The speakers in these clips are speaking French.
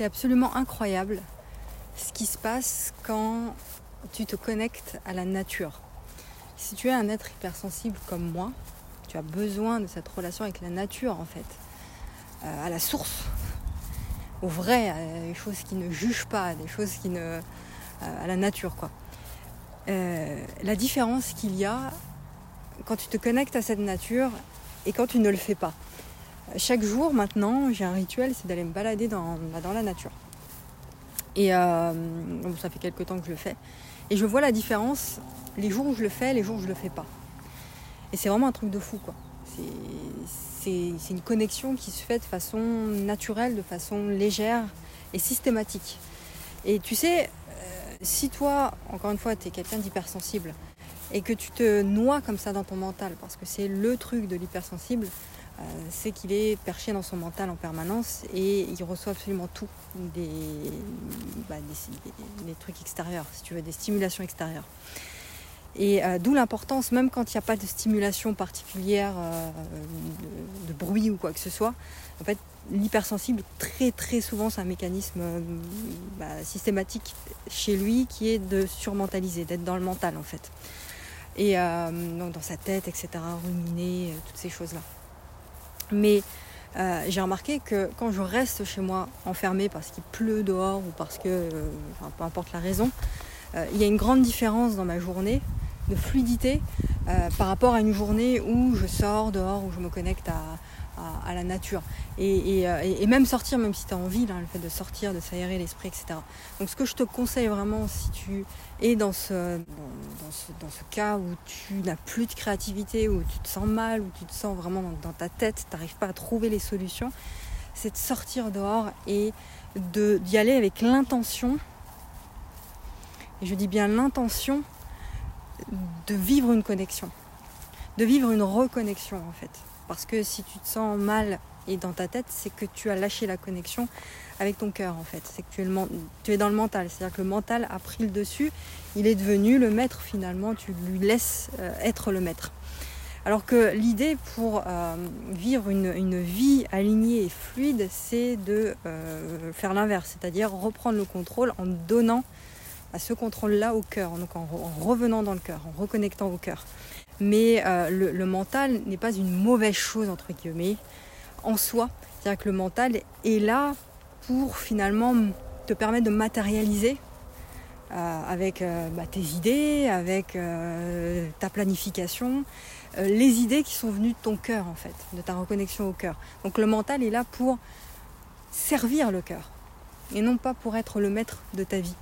c'est absolument incroyable ce qui se passe quand tu te connectes à la nature. Si tu es un être hypersensible comme moi, tu as besoin de cette relation avec la nature en fait, euh, à la source, au vrai, à des choses qui ne jugent pas, des choses qui ne. Euh, à la nature quoi. Euh, la différence qu'il y a quand tu te connectes à cette nature et quand tu ne le fais pas. Chaque jour maintenant, j'ai un rituel, c'est d'aller me balader dans, bah, la nature. Et euh, ça fait quelques temps que je le fais. Et je vois la différence les jours où je le fais, les jours où je le fais pas. Et c'est vraiment un truc de fou, quoi. C'est une connexion qui se fait de façon naturelle, de façon légère et systématique. Et tu sais, euh, si toi, encore une fois, tu es quelqu'un d'hypersensible et que tu te noies comme ça dans ton mental, parce que c'est le truc de l'hypersensible, c'est qu'il est perché dans son mental en permanence et il reçoit absolument tout, des, bah, trucs extérieurs, si tu veux, des stimulations extérieures. Et euh, d'où l'importance, même quand il n'y a pas de stimulation particulière, euh, de, bruit ou quoi que ce soit, en fait, l'hypersensible, très très souvent, c'est un mécanisme bah, systématique chez lui qui est de surmentaliser, d'être dans le mental en fait. Et donc dans sa tête, etc., ruminer, toutes ces choses-là. Mais euh, j'ai remarqué que quand je reste chez moi enfermée parce qu'il pleut dehors ou parce que, euh, peu importe la raison, euh, il y a une grande différence dans ma journée de fluidité par rapport à une journée où je sors dehors, où je me connecte à, à, la nature. Euh, et, même sortir, même si tu as envie, le fait de sortir, de s'aérer l'esprit, etc. Donc ce que je te conseille vraiment, si tu es dans ce, dans, ce, cas où tu n'as plus de créativité, où tu te sens mal, où tu te sens vraiment dans, ta tête, tu n'arrives pas à trouver les solutions, c'est de sortir dehors et d'y aller avec l'intention, et je dis bien l'intention, de vivre une connexion, de vivre une reconnexion en fait. Parce que si tu te sens mal et dans ta tête, c'est que tu as lâché la connexion avec ton cœur en fait. C'est que tu es, dans le mental. C'est-à-dire que le mental a pris le dessus, il est devenu le maître finalement, tu lui laisses euh, être le maître. Alors que l'idée pour euh, vivre une, vie alignée et fluide, c'est de euh, faire l'inverse, c'est-à-dire reprendre le contrôle en donnant à ce contrôle-là au cœur, donc en, revenant dans le cœur, en reconnectant au cœur. Mais euh, le, mental n'est pas une mauvaise chose, entre guillemets, en soi. C'est-à-dire que le mental est là pour finalement te permettre de matérialiser euh, avec euh, bah, tes idées, avec ta planification, les idées qui sont venues de ton cœur en fait, de ta reconnexion au cœur. Donc le mental est là pour servir le cœur et non pas pour être le maître de ta vie.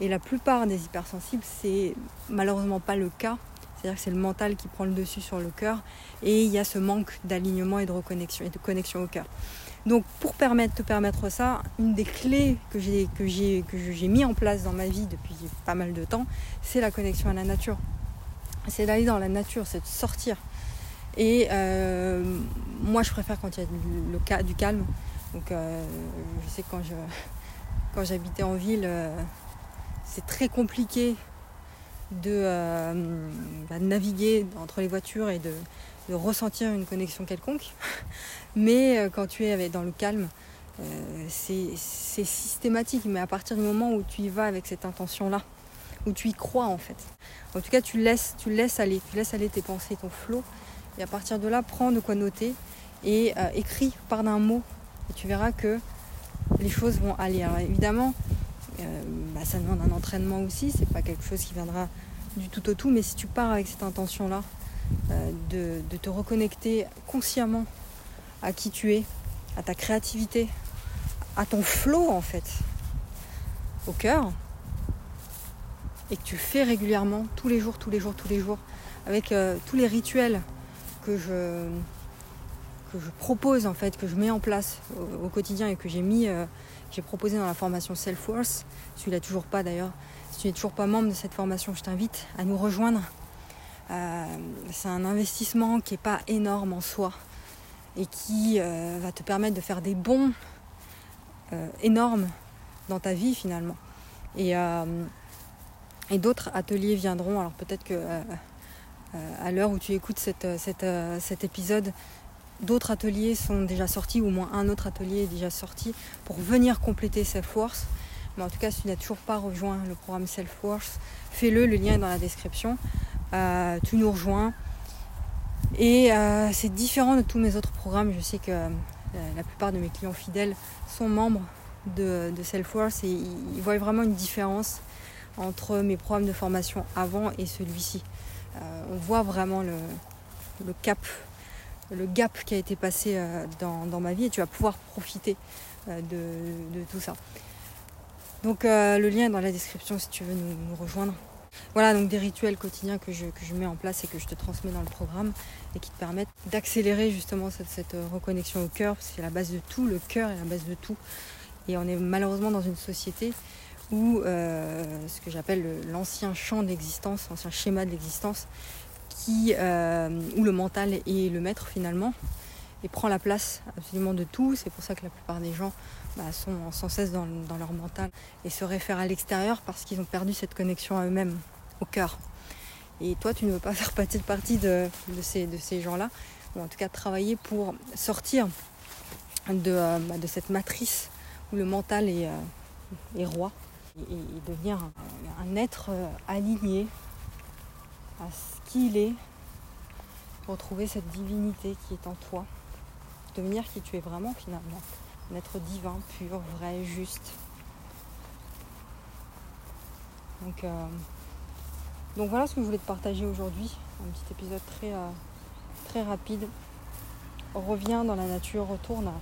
Et la plupart des hypersensibles, c'est malheureusement pas le cas c'est-à-dire que c'est le mental qui prend le dessus sur le cœur et il y a ce manque d'alignement et de reconnexion et de connexion au cœur. Donc pour permettre, te permettre ça, une des clés que j'ai, que mis en place dans ma vie depuis pas mal de temps, c'est la connexion à la nature. C'est d'aller dans la nature, c'est de sortir. Et euh, moi je préfère quand il y a du, calme. Donc euh, je sais que quand j'habitais en ville, euh, c'est très compliqué euh, bah, de, naviguer entre les voitures et de, ressentir une connexion quelconque. Mais euh, quand tu es dans le calme, euh, c'est systématique. Mais à partir du moment où tu y vas avec cette intention-là, où tu y crois en fait. En tout cas, tu laisses, aller, tes pensées, ton flot. Et à partir de là, prends de quoi noter et écris par d'un mot. Et tu verras que les choses vont aller. Évidemment, bah, ça demande un entraînement aussi, c'est pas quelque chose qui viendra du tout au tout, mais si tu pars avec cette intention-là, euh, de, te reconnecter consciemment à qui tu es, à ta créativité, à ton flow en fait, au cœur, et que tu fais régulièrement, tous les jours, tous les jours, tous les jours, avec euh, tous les rituels que je, que je propose en fait, que je mets en place au, quotidien et que j'ai mis j'ai proposé dans la formation Self-Worth. Celui-là toujours pas d'ailleurs. Si tu n'es toujours pas membre de cette formation, je t'invite à nous rejoindre. Euh, c'est un investissement qui n'est pas énorme en soi et qui euh, va te permettre de faire des bons euh, énormes dans ta vie finalement. Et, et d'autres ateliers viendront. Alors peut-être que à l'heure où tu écoutes cet épisode, d'autres ateliers sont déjà sortis, ou au moins un autre atelier est déjà sorti pour venir compléter Self-Force. Mais en tout cas, si tu n'as toujours pas rejoint le programme Self-Force, fais-le, le lien est dans la description. Euh, tu nous rejoins. Et euh, c'est différent de tous mes autres programmes. Je sais que euh, la plupart de mes clients fidèles sont membres de, Self-Force et ils, voient vraiment une différence entre mes programmes de formation avant et celui-ci. on voit vraiment le, cap, le gap qui a été passé dans, ma vie et tu vas pouvoir profiter de, tout ça. Donc le lien est dans la description si tu veux nous rejoindre. Voilà donc des rituels quotidiens que je, mets en place et que je te transmets dans le programme et qui te permettent d'accélérer justement cette, reconnexion au cœur, parce que c'est la base de tout, le cœur est la base de tout. Et on est malheureusement dans une société où euh, ce que j'appelle l'ancien champ d'existence, l'ancien schéma de l'existence, euh, où le mental est le maître finalement et prend la place absolument de tout. C'est pour ça que la plupart des gens bah, sont sans cesse dans, leur mental et se réfèrent à l'extérieur parce qu'ils ont perdu cette connexion à eux-mêmes, au cœur. Et toi, tu ne veux pas faire partie de, ces, gens-là, ou en tout cas travailler pour sortir de, euh, cette matrice où le mental est, euh, roi et, devenir un, être aligné à ce qu'il est, retrouver cette divinité qui est en toi, devenir qui tu es vraiment finalement un être divin, pur, vrai, juste. Donc, euh, donc voilà ce que je voulais te partager aujourd'hui. Un petit épisode très, euh, très rapide. Reviens dans la nature, retourne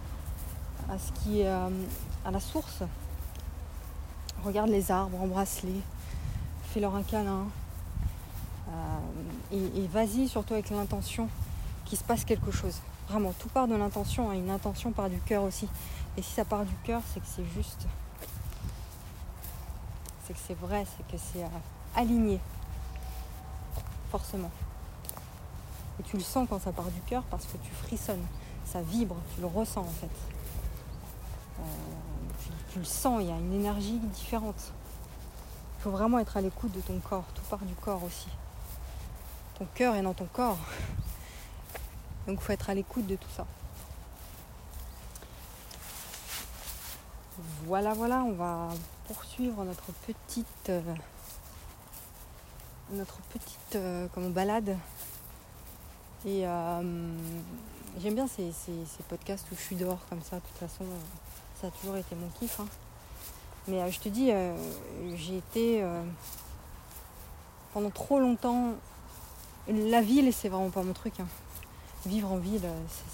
à, ce qui est euh, à la source. Regarde les arbres, embrasse-les, fais-leur un câlin. Et, et vas-y surtout avec l'intention qu'il se passe quelque chose. Vraiment, tout part de l'intention. Hein. Une intention part du cœur aussi. Et si ça part du cœur, c'est que c'est juste. C'est que c'est vrai, c'est que c'est euh, aligné. Forcément. Et tu le sens quand ça part du cœur parce que tu frissonnes. Ça vibre, tu le ressens en fait. Euh, tu, le sens, il y a une énergie différente. Il faut vraiment être à l'écoute de ton corps. Tout part du corps aussi. Ton cœur est dans ton corps. Donc il faut être à l'écoute de tout ça. Voilà, voilà, on va poursuivre notre petite, euh, notre petite euh, comme balade. Et euh, j'aime bien ces, podcasts où je suis dehors comme ça. De toute façon, ça a toujours été mon kiff. Hein. Mais je te dis, j'ai été pendant trop longtemps. La ville, c'est vraiment pas mon truc. Hein vivre en ville,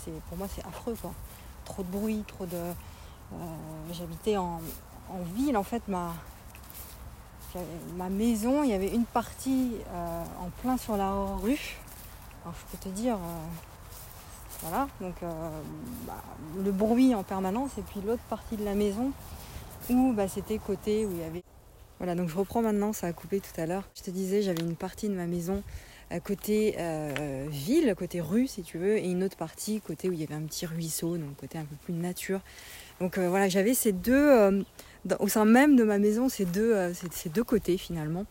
c'est, pour moi, c'est affreux. Trop de bruit, trop de. Euh, j'habitais en, ville, en fait, ma, ma maison, il y avait une partie euh, en plein sur la rue. Alors, je peux te dire, euh, voilà, donc bah, le bruit en permanence, et puis l'autre partie de la maison où bah, c'était côté où il y avait. Voilà, donc je reprends maintenant, ça a coupé tout à l'heure. Je te disais, j'avais une partie de ma maison côté euh, ville, côté rue si tu veux, et une autre partie côté où il y avait un petit ruisseau, donc côté un peu plus nature. Donc euh, voilà, j'avais ces deux, euh, au sein même de ma maison, ces deux, ces deux côtés finalement.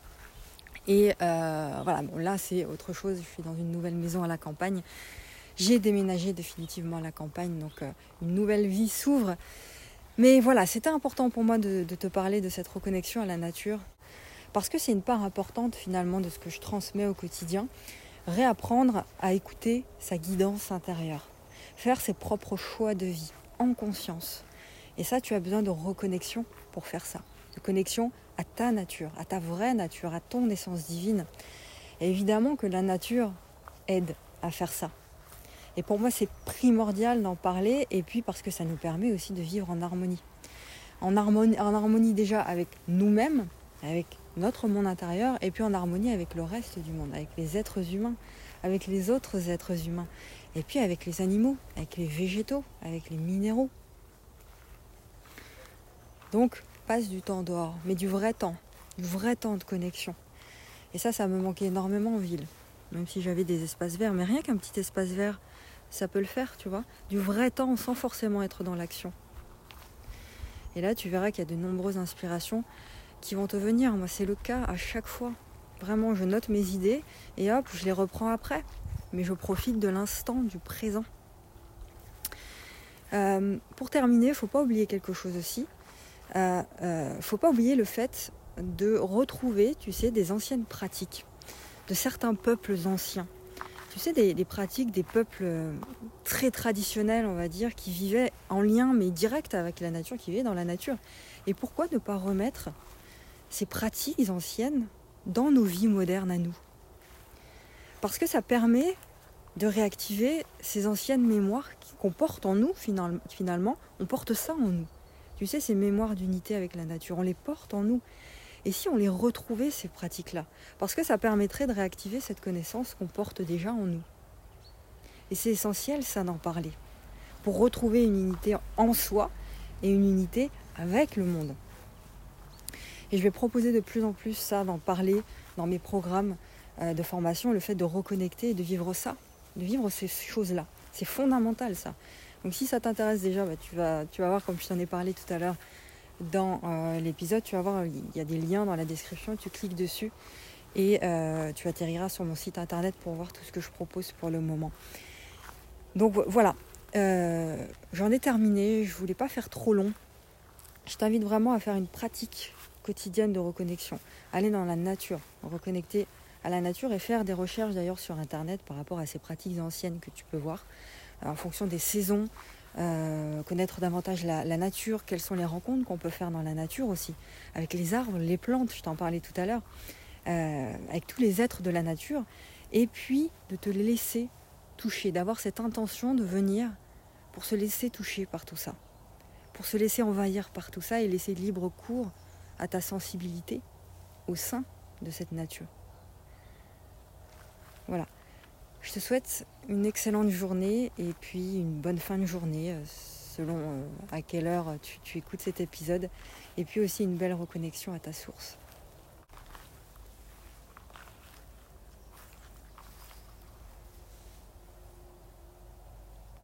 Et voilà, bon là c'est autre chose, je suis dans une nouvelle maison à la campagne. J'ai déménagé définitivement à la campagne, donc une nouvelle vie s'ouvre. Mais voilà, c'était important pour moi de, te parler de cette reconnexion à la nature, parce que c'est une part importante finalement de ce que je transmets au quotidien. Réapprendre à écouter sa guidance intérieure, faire ses propres choix de vie en conscience. Et ça, tu as besoin de reconnexion pour faire ça, de connexion à ta nature, à ta vraie nature, à ton essence divine. Et évidemment que la nature aide à faire ça. Et pour moi, c'est primordial d'en parler, et puis parce que ça nous permet aussi de vivre en harmonie. En harmonie, en harmonie déjà avec nous-mêmes, avec notre monde intérieur et puis en harmonie avec le reste du monde, avec les êtres humains, avec les autres êtres humains, et puis avec les animaux, avec les végétaux, avec les minéraux. Donc, passe du temps dehors, mais du vrai temps, du vrai temps de connexion. Et ça, ça me manquait énormément en ville, même si j'avais des espaces verts, mais rien qu'un petit espace vert, ça peut le faire, tu vois. Du vrai temps sans forcément être dans l'action. Et là, tu verras qu'il y a de nombreuses inspirations qui vont te venir. Moi, c'est le cas à chaque fois. Vraiment, je note mes idées et hop, je les reprends après. Mais je profite de l'instant, du présent. Euh, pour terminer, faut pas oublier quelque chose aussi. Euh, euh, faut pas oublier le fait de retrouver, tu sais, des anciennes pratiques de certains peuples anciens. Tu sais, des, pratiques des peuples très traditionnels, on va dire, qui vivaient en lien mais direct avec la nature, qui vivaient dans la nature. Et pourquoi ne pas remettre ces pratiques anciennes dans nos vies modernes à nous Parce que ça permet de réactiver ces anciennes mémoires qu'on porte en nous finalement. On porte ça en nous. Tu sais, ces mémoires d'unité avec la nature, on les porte en nous. Et si on les retrouvait, ces pratiques-là? Parce que ça permettrait de réactiver cette connaissance qu'on porte déjà en nous. Et c'est essentiel, ça, d'en parler. Pour retrouver une unité en soi et une unité avec le monde. Et je vais proposer de plus en plus ça, d'en parler dans mes programmes euh, de formation, le fait de reconnecter et de vivre ça, de vivre ces choses-là. C'est fondamental ça. Donc si ça t'intéresse déjà, bah, tu, vas, tu vas voir, comme je t'en ai parlé tout à l'heure dans euh, l'épisode, tu vas voir, il y a des liens dans la description, tu cliques dessus et euh, tu atterriras sur mon site internet pour voir tout ce que je propose pour le moment. Donc voilà, j'en ai terminé, je voulais pas faire trop long. Je t'invite vraiment à faire une pratique quotidienne de reconnexion. Aller dans la nature, reconnecter à la nature et faire des recherches d'ailleurs sur Internet par rapport à ces pratiques anciennes que tu peux voir. Euh, en fonction des saisons, euh, connaître davantage la, nature, quelles sont les rencontres qu'on peut faire dans la nature aussi, avec les arbres, les plantes, je t'en parlais tout à l'heure, euh, avec tous les êtres de la nature, et puis de te laisser toucher, d'avoir cette intention de venir pour se laisser toucher par tout ça, pour se laisser envahir par tout ça et laisser libre cours à ta sensibilité au sein de cette nature. Voilà. Je te souhaite une excellente journée et puis une bonne fin de journée euh, selon euh, à quelle heure tu, tu écoutes cet épisode et puis aussi une belle reconnexion à ta source.